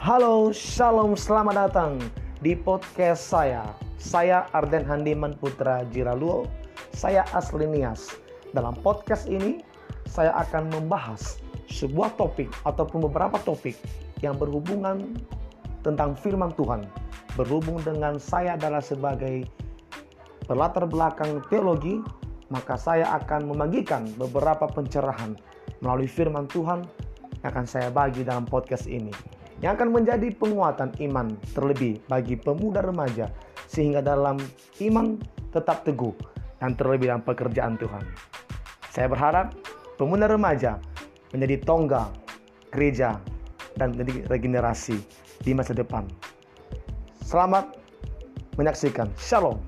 Halo, shalom, selamat datang di podcast saya. Saya Arden Handiman Putra Jiraluo. Saya asli Nias. Dalam podcast ini, saya akan membahas sebuah topik ataupun beberapa topik yang berhubungan tentang firman Tuhan. Berhubung dengan saya adalah sebagai berlatar belakang teologi, maka saya akan membagikan beberapa pencerahan melalui firman Tuhan yang akan saya bagi dalam podcast ini yang akan menjadi penguatan iman terlebih bagi pemuda remaja sehingga dalam iman tetap teguh dan terlebih dalam pekerjaan Tuhan. Saya berharap pemuda remaja menjadi tonggak gereja dan menjadi regenerasi di masa depan. Selamat menyaksikan. Shalom.